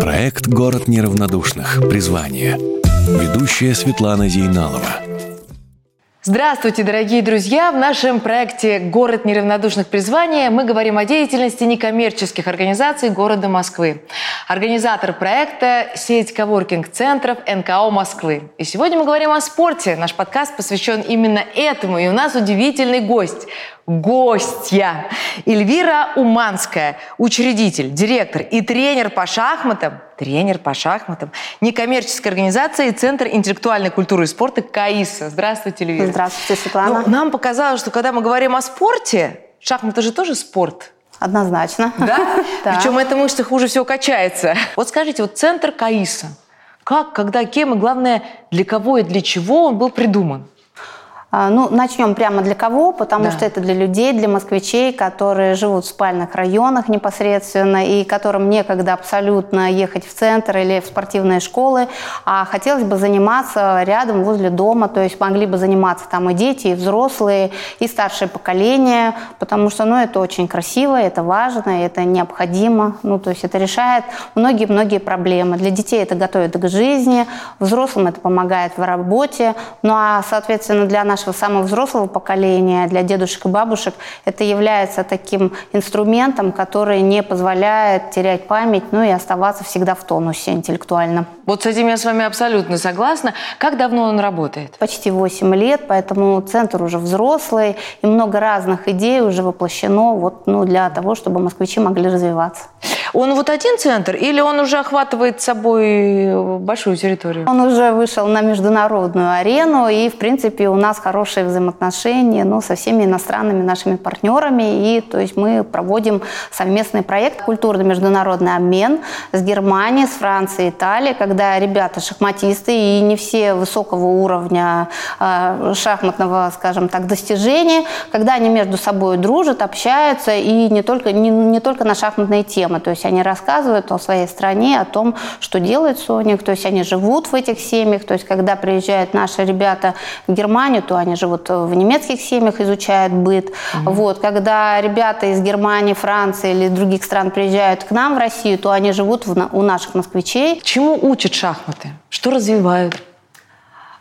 Проект «Город неравнодушных. Призвание». Ведущая Светлана Зейналова. Здравствуйте, дорогие друзья! В нашем проекте «Город неравнодушных призвания» мы говорим о деятельности некоммерческих организаций города Москвы. Организатор проекта – сеть коворкинг-центров НКО Москвы. И сегодня мы говорим о спорте. Наш подкаст посвящен именно этому. И у нас удивительный гость гостья. Эльвира Уманская, учредитель, директор и тренер по шахматам, тренер по шахматам некоммерческой организации Центр интеллектуальной культуры и спорта КАИСа. Здравствуйте, Эльвира. Здравствуйте, Светлана. Ну, нам показалось, что когда мы говорим о спорте, шахматы же тоже спорт. Однозначно. Да? да. Причем эта мышца хуже всего качается. Вот скажите, вот центр КАИСа, как, когда, кем и, главное, для кого и для чего он был придуман? А, ну, начнем прямо для кого, потому да. что это для людей, для москвичей, которые живут в спальных районах непосредственно и которым некогда абсолютно ехать в центр или в спортивные школы, а хотелось бы заниматься рядом, возле дома, то есть могли бы заниматься там и дети, и взрослые, и старшее поколение, потому что, ну, это очень красиво, это важно, это необходимо, ну, то есть это решает многие-многие проблемы. Для детей это готовит к жизни, взрослым это помогает в работе, ну, а, соответственно, для наших нашего самого взрослого поколения, для дедушек и бабушек, это является таким инструментом, который не позволяет терять память, ну и оставаться всегда в тонусе интеллектуально. Вот с этим я с вами абсолютно согласна. Как давно он работает? Почти 8 лет, поэтому центр уже взрослый, и много разных идей уже воплощено вот, ну, для того, чтобы москвичи могли развиваться. Он вот один центр или он уже охватывает собой большую территорию? Он уже вышел на международную арену, и, в принципе, у нас хорошие взаимоотношения ну, со всеми иностранными нашими партнерами, и то есть мы проводим совместный проект «Культурный международный обмен» с Германией, с Францией, Италией, когда ребята шахматисты, и не все высокого уровня э, шахматного, скажем так, достижения, когда они между собой дружат, общаются, и не только, не, не только на шахматные темы, то есть они рассказывают о своей стране, о том, что делается у них, то есть они живут в этих семьях, то есть когда приезжают наши ребята в Германию, то они живут в немецких семьях, изучают быт. Угу. Вот, когда ребята из Германии, Франции или других стран приезжают к нам в Россию, то они живут в, у наших москвичей. Чему учат шахматы? Что развивают?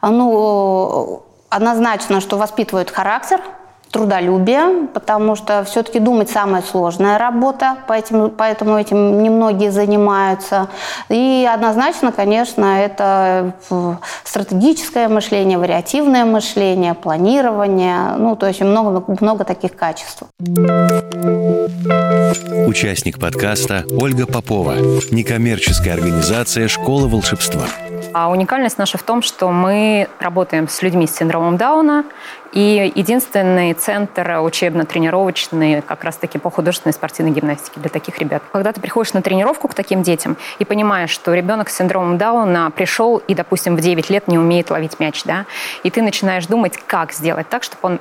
Ну, однозначно, что воспитывают характер – трудолюбие, потому что все-таки думать самая сложная работа, поэтому, поэтому этим немногие занимаются. И однозначно, конечно, это стратегическое мышление, вариативное мышление, планирование, ну, то есть много, много таких качеств. Участник подкаста Ольга Попова, некоммерческая организация «Школа волшебства». А уникальность наша в том, что мы работаем с людьми с синдромом Дауна, и единственный центр учебно-тренировочный как раз-таки по художественной спортивной гимнастике для таких ребят. Когда ты приходишь на тренировку к таким детям и понимаешь, что ребенок с синдромом Дауна пришел и, допустим, в 9 лет не умеет ловить мяч, да, и ты начинаешь думать, как сделать так, чтобы он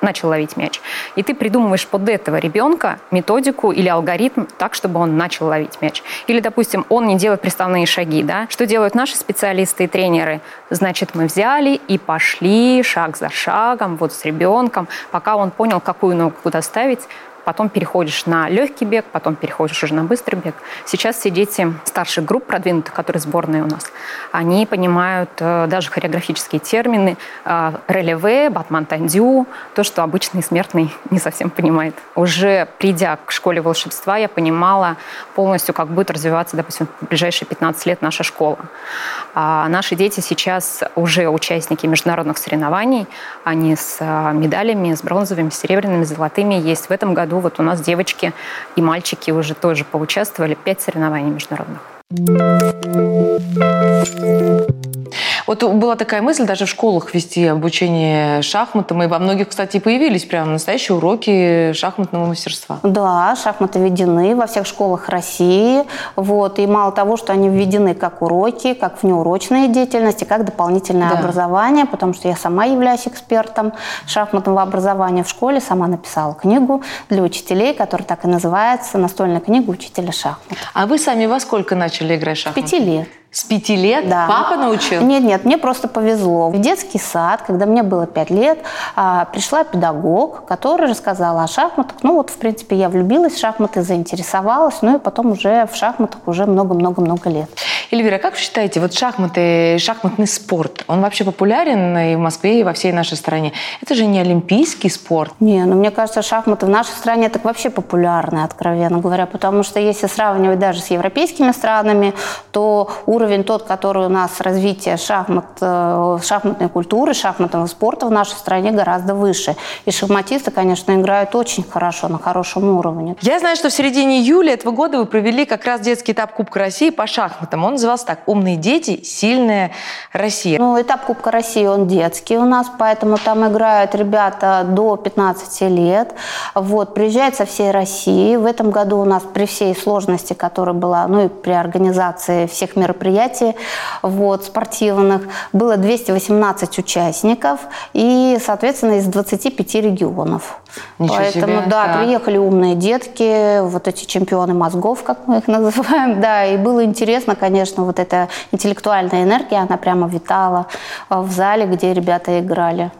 начал ловить мяч. И ты придумываешь под этого ребенка методику или алгоритм так, чтобы он начал ловить мяч. Или, допустим, он не делает приставные шаги. Да? Что делают наши специалисты и тренеры? Значит, мы взяли и пошли шаг за шагом, вот с ребенком, пока он понял, какую ногу куда ставить, потом переходишь на легкий бег, потом переходишь уже на быстрый бег. Сейчас все дети старших групп продвинутых, которые сборные у нас, они понимают э, даже хореографические термины э, релеве, батман-тандю, то, что обычный смертный не совсем понимает. Уже придя к школе волшебства, я понимала полностью, как будет развиваться, допустим, в ближайшие 15 лет наша школа. А наши дети сейчас уже участники международных соревнований, они с э, медалями, с бронзовыми, серебряными, золотыми. Есть в этом году вот у нас девочки и мальчики уже тоже поучаствовали. Пять соревнований международных. Вот была такая мысль даже в школах вести обучение шахматам, и во многих, кстати, появились прям настоящие уроки шахматного мастерства. Да, шахматы введены во всех школах России. Вот, и мало того, что они введены как уроки, как внеурочные деятельности, как дополнительное да. образование, потому что я сама являюсь экспертом шахматного образования в школе, сама написала книгу для учителей, которая так и называется «Настольная книга учителя шахмат». А вы сами во сколько начали играть в шахматы? Пяти лет. С пяти лет? Да. Папа научил? Нет, нет, мне просто повезло. В детский сад, когда мне было пять лет, а, пришла педагог, который рассказала о шахматах. Ну вот, в принципе, я влюбилась в шахматы, заинтересовалась, ну и потом уже в шахматах уже много-много-много лет. Эльвира, как вы считаете, вот шахматы, шахматный спорт, он вообще популярен и в Москве, и во всей нашей стране? Это же не олимпийский спорт. Не, ну мне кажется, шахматы в нашей стране так вообще популярны, откровенно говоря, потому что если сравнивать даже с европейскими странами, то уровень тот, который у нас развитие шахмат, э, шахматной культуры, шахматного спорта в нашей стране гораздо выше. И шахматисты, конечно, играют очень хорошо, на хорошем уровне. Я знаю, что в середине июля этого года вы провели как раз детский этап Кубка России по шахматам. Он назывался так «Умные дети, сильная Россия». Ну, этап Кубка России, он детский у нас, поэтому там играют ребята до 15 лет. Вот, приезжают со всей России. В этом году у нас при всей сложности, которая была, ну и при организации всех мероприятий вот, спортивных, было 218 участников и, соответственно, из 25 регионов. Ничего Поэтому, себе. да, Так. приехали умные детки, вот эти чемпионы мозгов, как мы их называем, да, и было интересно, конечно, вот эта интеллектуальная энергия, она прямо витала э, в зале, где ребята играли.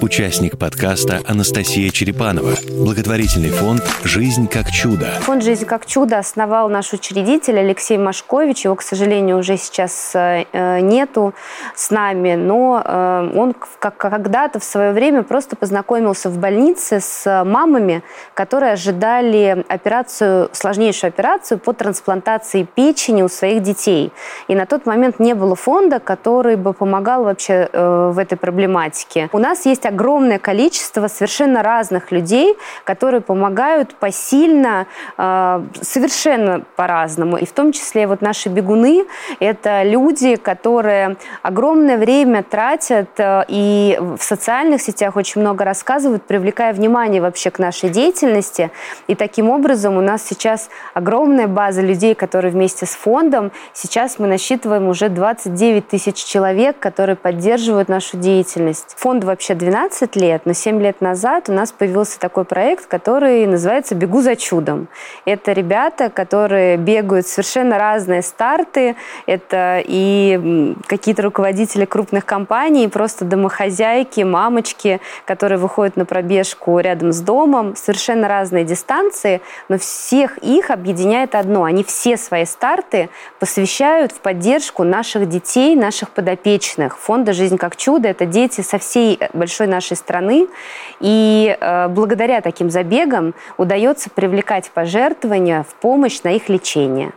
Участник подкаста Анастасия Черепанова. Благотворительный фонд «Жизнь как чудо». Фонд «Жизнь как чудо» основал наш учредитель Алексей Машкович. Его, к сожалению, уже сейчас э, э, нету с нами, но э, он когда-то в свое время просто познакомился в больнице с мамами, которые ожидали операцию, сложнейшую операцию по трансплантации печени у своих детей. И на тот момент не было фонда, который бы помогал вообще в этой проблематике. У нас есть огромное количество совершенно разных людей, которые помогают посильно, э, совершенно по-разному. И в том числе вот наши бегуны – это люди, которые огромное время тратят э, и в социальных сетях очень много рассказывают, привлекая внимание вообще к нашей деятельности. И таким образом у нас сейчас огромная база людей, которые вместе с фондом. Сейчас мы насчитываем уже 29 тысяч человек, которые поддерживают нашу деятельность. Фонд вообще 12 лет, но 7 лет назад у нас появился такой проект, который называется «Бегу за чудом». Это ребята, которые бегают совершенно разные старты. Это и какие-то руководители крупных компаний, просто домохозяйки, мамочки, которые выходят на пробежку рядом с домом. Совершенно разные дистанции, но всех их объединяет одно. Они все свои старты посвящают в поддержку наших детей, наших подопечных. Фонда «Жизнь как чудо» — это дети со всей большой нашей страны. И э, благодаря таким забегам удается привлекать пожертвования в помощь на их лечение.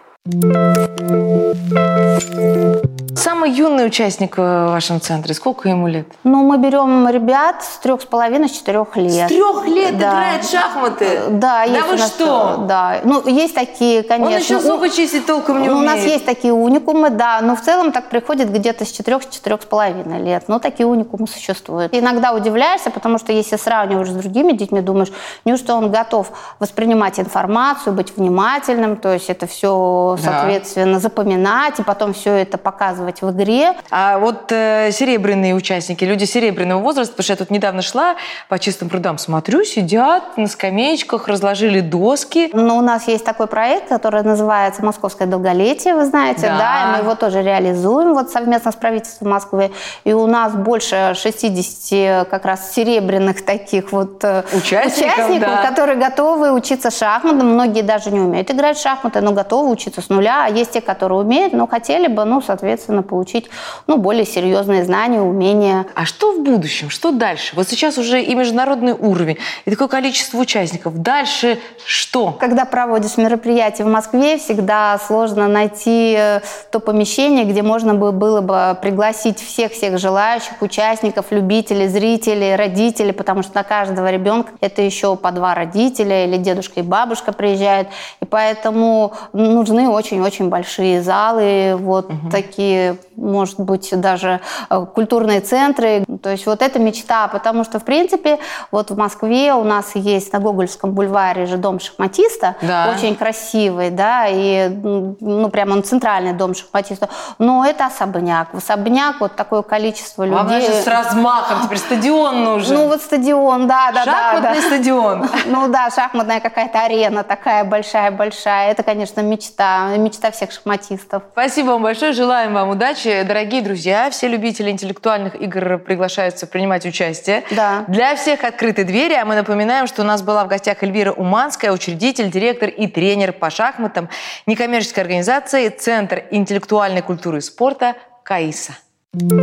Самый юный участник в вашем центре, сколько ему лет? Ну, мы берем ребят с трех с половиной, с четырех лет. С трех лет Да. играет шахматы? Да, есть вы нас, что? Да, ну есть такие, конечно. Он еще у- зубы чистить толком не Ну, у умеет. нас есть такие уникумы, да, но в целом так приходит где-то с четырех, с четырех с половиной лет. Но такие уникумы существуют. Иногда удивляешься, потому что если сравниваешь с другими детьми, думаешь, неужто он готов воспринимать информацию, быть внимательным, то есть это все, Да. соответственно, запоминать и потом все это показывать в игре. А вот э, серебряные участники, люди серебряного возраста, потому что я тут недавно шла по чистым прудам, смотрю, сидят на скамеечках, разложили доски. Но у нас есть такой проект, который называется «Московское долголетие», вы знаете, Да. да, и мы его тоже реализуем вот совместно с правительством Москвы. И у нас больше 60 как раз серебряных таких вот э, Участников, да. которые готовы учиться шахматам. Многие даже не умеют играть в шахматы, но готовы учиться с нуля. А есть те, которые умеют, но хотели бы, ну, соответственно, получить ну, более серьезные знания, умения. А что в будущем? Что дальше? Вот сейчас уже и международный уровень, и такое количество участников. Дальше что? Когда проводишь мероприятие в Москве, всегда сложно найти э, то помещение, где можно бы- было бы пригласить всех-всех желающих, участников, любителей, зрителей, родителей, потому что на каждого ребенка это еще по два родителя или дедушка и бабушка приезжают. И поэтому нужны очень-очень большие залы, вот такие может быть, даже э, культурные центры. То есть вот это мечта, потому что, в принципе, вот в Москве у нас есть на Гогольском бульваре же дом шахматиста, да. очень красивый, да, и, ну, прямо он центральный дом шахматиста, но это особняк. В особняк вот такое количество людей. А же с размахом, теперь стадион нужен. Ну вот стадион, да, да, Шахматный да. Шахматный стадион. Ну да, шахматная какая-то арена такая большая-большая. Это, конечно, мечта, мечта всех шахматистов. Спасибо вам большое, желаем вам удачи. Дорогие друзья, все любители интеллектуальных игр приглашаются принимать участие. Да. Для всех открыты двери, а мы напоминаем, что у нас была в гостях Эльвира Уманская, учредитель, директор и тренер по шахматам некоммерческой организации Центр интеллектуальной культуры и спорта «КАИСа». Thank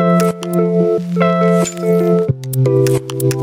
you.